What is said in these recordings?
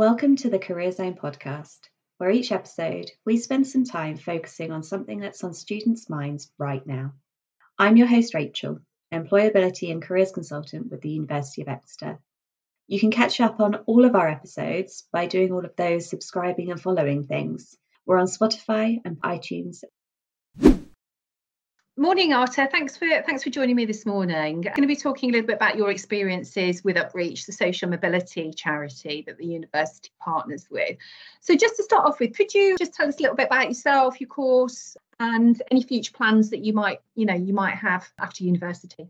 Welcome to the Career Zone podcast, where each episode we spend some time focusing on something that's on students' minds right now. I'm your host, Rachel, Employability and Careers Consultant with the University of Exeter. You can catch up on all of our episodes by doing all of those subscribing and following things. We're on Spotify and iTunes Morning, Arta. Thanks for thanks for joining me this morning. I'm going to be talking a little bit about your experiences with Upreach, the social mobility charity that the university partners with. So, just to start off with, could you just tell us a little bit about yourself, your course, and any future plans that you might, you know, you might have after university?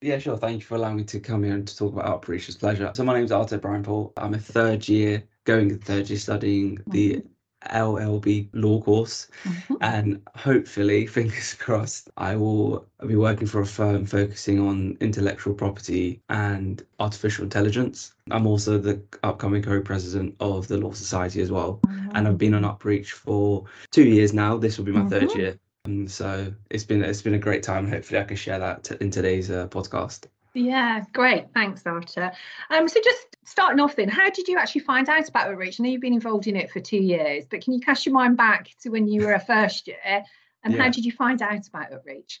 Yeah, sure. Thank you for allowing me to come here and to talk about Upreach. It's a pleasure. So, my name is Arta Brian Paul. I'm a third year, going third year studying mm-hmm. the LLB law course. Mm-hmm. And hopefully, fingers crossed, I will be working for a firm focusing on intellectual property and artificial intelligence. I'm also the upcoming co president of the Law Society as well. Mm-hmm. And I've been on Upreach for two years now. This will be my mm-hmm. third year. And so it's been it's been a great time. Hopefully, I can share that t- in today's uh, podcast. Yeah, great. Thanks, Arta. Um, so just starting off then, how did you actually find out about Upreach? I know you've been involved in it for two years, but can you cast your mind back to when you were a first year and yeah. how did you find out about Upreach?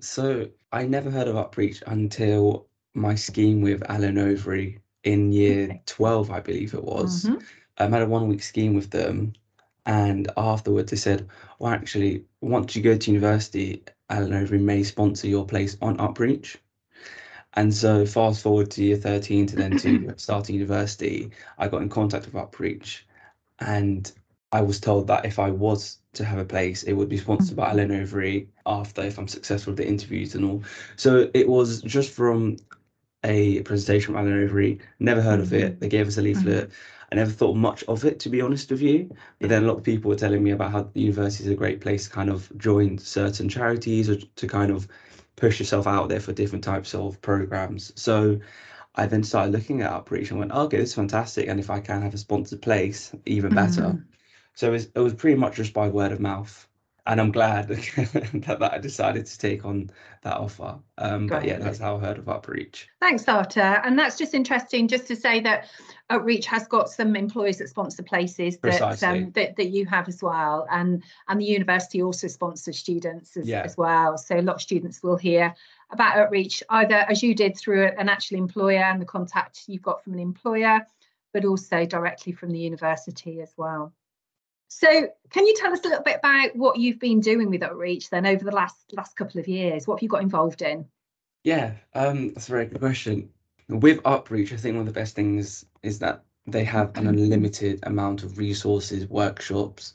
So I never heard of Upreach until my scheme with Allen Overy in year okay. 12, I believe it was. Mm-hmm. I had a one week scheme with them. And afterwards, they said, well, actually, once you go to university, Allen Overy may sponsor your place on Upreach. And so fast forward to year 13 to then to starting university, I got in contact with Upreach and I was told that if I was to have a place, it would be sponsored by Allen Overy after if I'm successful with the interviews and all. So it was just from a presentation from Allen Overy, never heard of it. They gave us a leaflet. Mm-hmm. I never thought much of it, to be honest with you. But then a lot of people were telling me about how the university is a great place to kind of join certain charities or to kind of push yourself out there for different types of programs. So I then started looking at Upreach and went, okay, this is fantastic. And if I can have a sponsored place, even better. Mm. So it was, it was pretty much just by word of mouth and I'm glad that, that I decided to take on that offer. Um, but yeah, that's how I heard of Upreach. Thanks, Arta. And that's just interesting, just to say that Upreach has got some employees that sponsor places that um, that, that you have as well, and and the university also sponsors students as, yeah. as well. So a lot of students will hear about Upreach either as you did through an actual employer and the contact you've got from an employer, but also directly from the university as well. So, can you tell us a little bit about what you've been doing with Upreach then over the last last couple of years? What have you got involved in? Yeah, um, that's a very good question. With Upreach, I think one of the best things is that they have an unlimited amount of resources, workshops,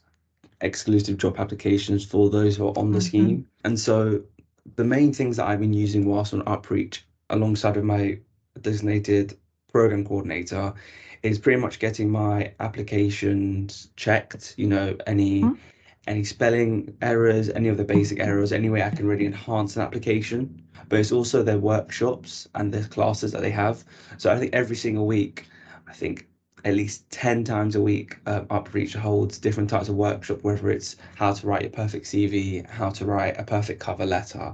exclusive job applications for those who are on the mm-hmm. scheme. And so, the main things that I've been using whilst on Upreach, alongside with my designated program coordinator, is pretty much getting my applications checked. You know, any mm-hmm. any spelling errors, any of the basic errors, any way I can really enhance an application. But it's also their workshops and their classes that they have. So I think every single week, I think at least 10 times a week um, upreach holds different types of workshop whether it's how to write a perfect cv how to write a perfect cover letter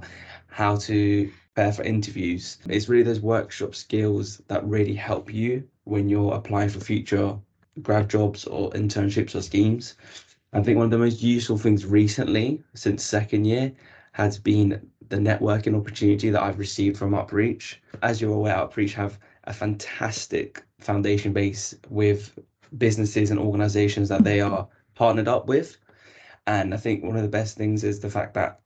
how to prepare for interviews it's really those workshop skills that really help you when you're applying for future grad jobs or internships or schemes. I think one of the most useful things recently, since second year, has been the networking opportunity that I've received from Upreach. As you're aware, Upreach have a fantastic foundation base with businesses and organizations that they are partnered up with. And I think one of the best things is the fact that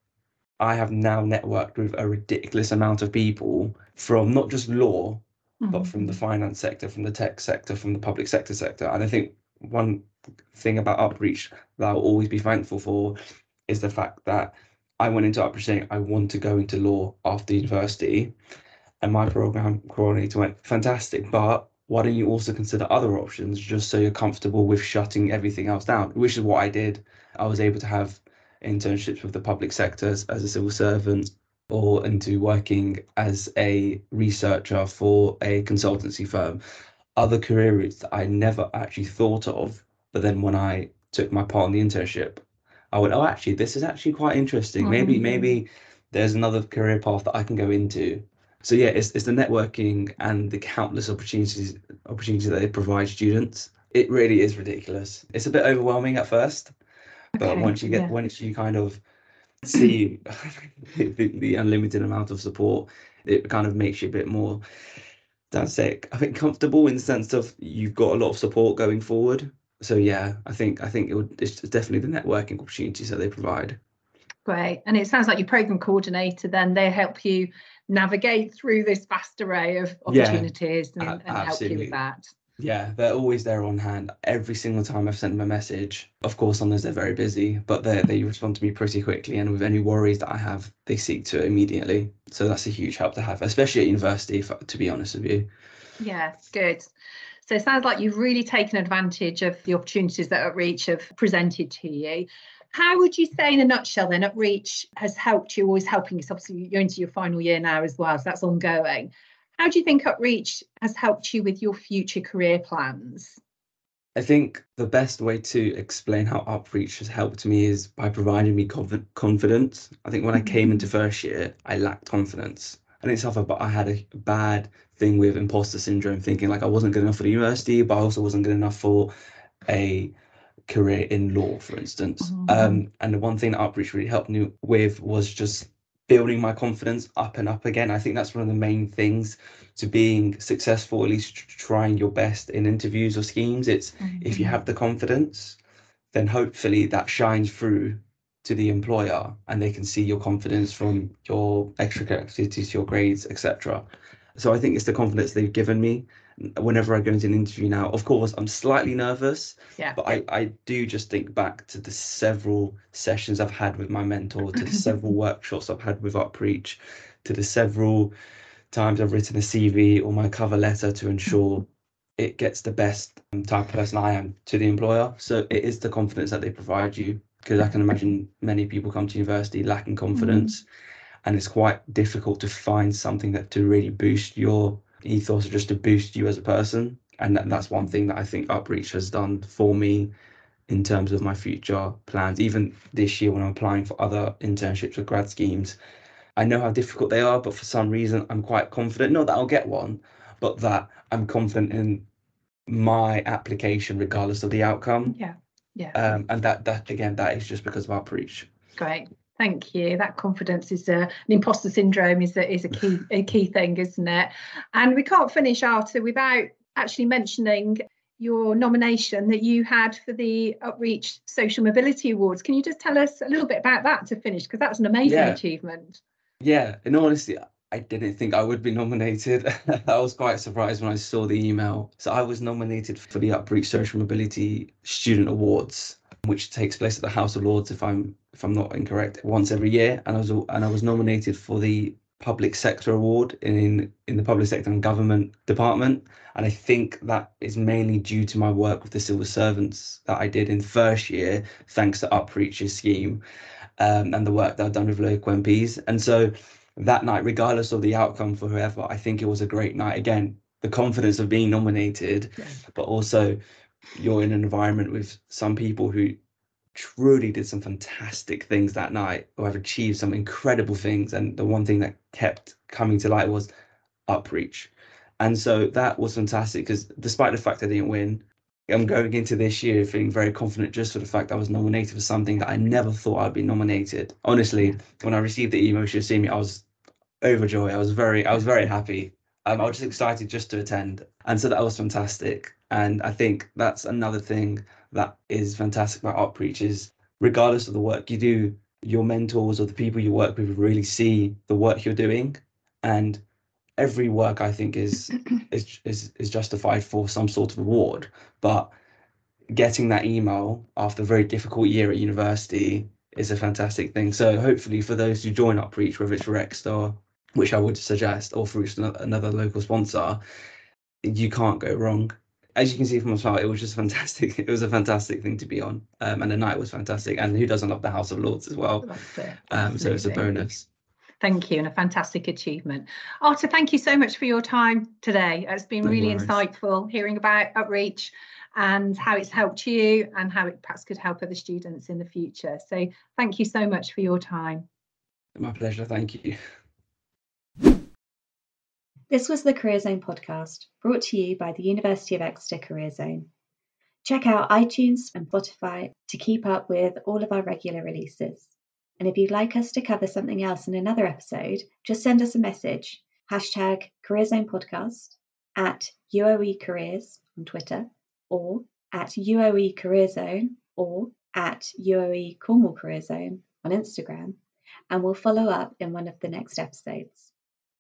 I have now networked with a ridiculous amount of people from not just law, mm-hmm. but from the finance sector, from the tech sector, from the public sector sector. And I think one thing about Upreach that I'll always be thankful for is the fact that I went into Upreach saying I want to go into law after university. And my program coordinator went, fantastic, but why don't you also consider other options just so you're comfortable with shutting everything else down? Which is what I did. I was able to have internships with the public sectors as a civil servant or into working as a researcher for a consultancy firm. Other career routes that I never actually thought of, but then when I took my part in the internship, I went, oh, actually, this is actually quite interesting. Mm-hmm. Maybe, maybe there's another career path that I can go into. So yeah, it's, it's the networking and the countless opportunities opportunities that they provide students It really is ridiculous. It's a bit overwhelming at first, but okay, once you get yeah. once you kind of see the, the, unlimited amount of support, it kind of makes you a bit more that's it. I think comfortable in the sense of you've got a lot of support going forward. So yeah, I think I think it would it's definitely the networking opportunities that they provide. Great. And it sounds like your program coordinator then they help you navigate through this vast array of opportunities yeah, and, and help you with that. Yeah, they're always there on hand. Every single time I've sent them a message, of course, sometimes they're very busy, but they they respond to me pretty quickly. And with any worries that I have, they seek to immediately. So that's a huge help to have, especially at university. If, to be honest with you. Yeah, good. So it sounds like you've really taken advantage of the opportunities that Upreach have presented to you. How would you say, in a nutshell, then, Upreach has helped you, always helping you? Obviously, you're into your final year now as well, so that's ongoing. How do you think Upreach has helped you with your future career plans? I think the best way to explain how Upreach has helped me is by providing me confidence. I think when I came into mm-hmm. first year, I lacked confidence. I didn't suffer, but I had a bad thing with imposter syndrome, thinking like I wasn't good enough for the university, but I also wasn't good enough for a career in law, for instance. Mm-hmm. Um, and the one thing that Upreach really helped me with was just building my confidence up and up again. I think that's one of the main things to being successful, at least trying your best in interviews or schemes. It's mm-hmm. if you have the confidence, then hopefully that shines through to the employer and they can see your confidence from your extra activities, your grades, etc. So I think it's the confidence they've given me whenever I go into an interview now. Of course, I'm slightly nervous, yeah. but I, I do just think back to the several sessions I've had with my mentor, to the several workshops I've had with Upreach, to the several times I've written a CV or my cover letter to ensure it gets the best type of person I am to the employer. So it is the confidence that they provide you because I can imagine many people come to university lacking confidence. Mm-hmm. And it's quite difficult to find something that to really boost your ethos or just to boost you as a person. And that, that's one thing that I think Upreach has done for me in terms of my future plans. Even this year, when I'm applying for other internships or grad schemes, I know how difficult they are, but for some reason, I'm quite confident. Not that I'll get one, but that I'm confident in my application, regardless of the outcome. Yeah. Yeah. Um, and that, that again, that is just because of Upreach. Great. Thank you. That confidence is a, an imposter syndrome is a, is a key a key thing, isn't it? And we can't finish Arta without actually mentioning your nomination that you had for the Upreach Social Mobility Awards. Can you just tell us a little bit about that to finish? Because that's an amazing yeah. achievement. Yeah, in honesty, I didn't think I would be nominated. I was quite surprised when I saw the email. So I was nominated for the Upreach Social Mobility Student Awards, which takes place at the House of Lords, if I'm if I'm not incorrect, once every year. And I was and I was nominated for the Public Sector Award in in the Public Sector and Government Department. And I think that is mainly due to my work with the civil servants that I did in first year, thanks to Upreach's scheme um, and the work that I've done with local MPs. And so that night, regardless of the outcome for whoever, I think it was a great night. Again, the confidence of being nominated, but also you're in an environment with some people who truly did some fantastic things that night, who have achieved some incredible things. And the one thing that kept coming to light was Upreach. And so that was fantastic because despite the fact I didn't win, I'm going into this year feeling very confident just for the fact I was nominated for something that I never thought I'd be nominated. Honestly, when I received the email, you should see me. I was overjoyed. I was very, I was very happy. Um, I was just excited just to attend, and so that was fantastic. And I think that's another thing that is fantastic about Upreach is regardless of the work you do, your mentors or the people you work with really see the work you're doing, and every work I think is is is is justified for some sort of award, But getting that email after a very difficult year at university is a fantastic thing. So hopefully for those who join Upreach, whether it's Rexstar, which I would suggest, or through another local sponsor, you can't go wrong. As you can see from the chart, it was just fantastic. It was a fantastic thing to be on, um, and the night was fantastic. And who doesn't love the House of Lords as well? It. Um, so it's a bonus. Thank you, and a fantastic achievement. Arta, thank you so much for your time today. It's been no really worries. insightful hearing about Upreach and how it's helped you and how it perhaps could help other students in the future. So thank you so much for your time. My pleasure. Thank you. This was the Career Zone podcast, brought to you by the University of Exeter Career Zone. Check out iTunes and Spotify to keep up with all of our regular releases. And if you'd like us to cover something else in another episode, just send us a message. Hashtag Career Zone Podcast at UOE Careers on Twitter or at UOE Career Zone or at UOE Cornwall Career Zone on Instagram, and we'll follow up in one of the next episodes.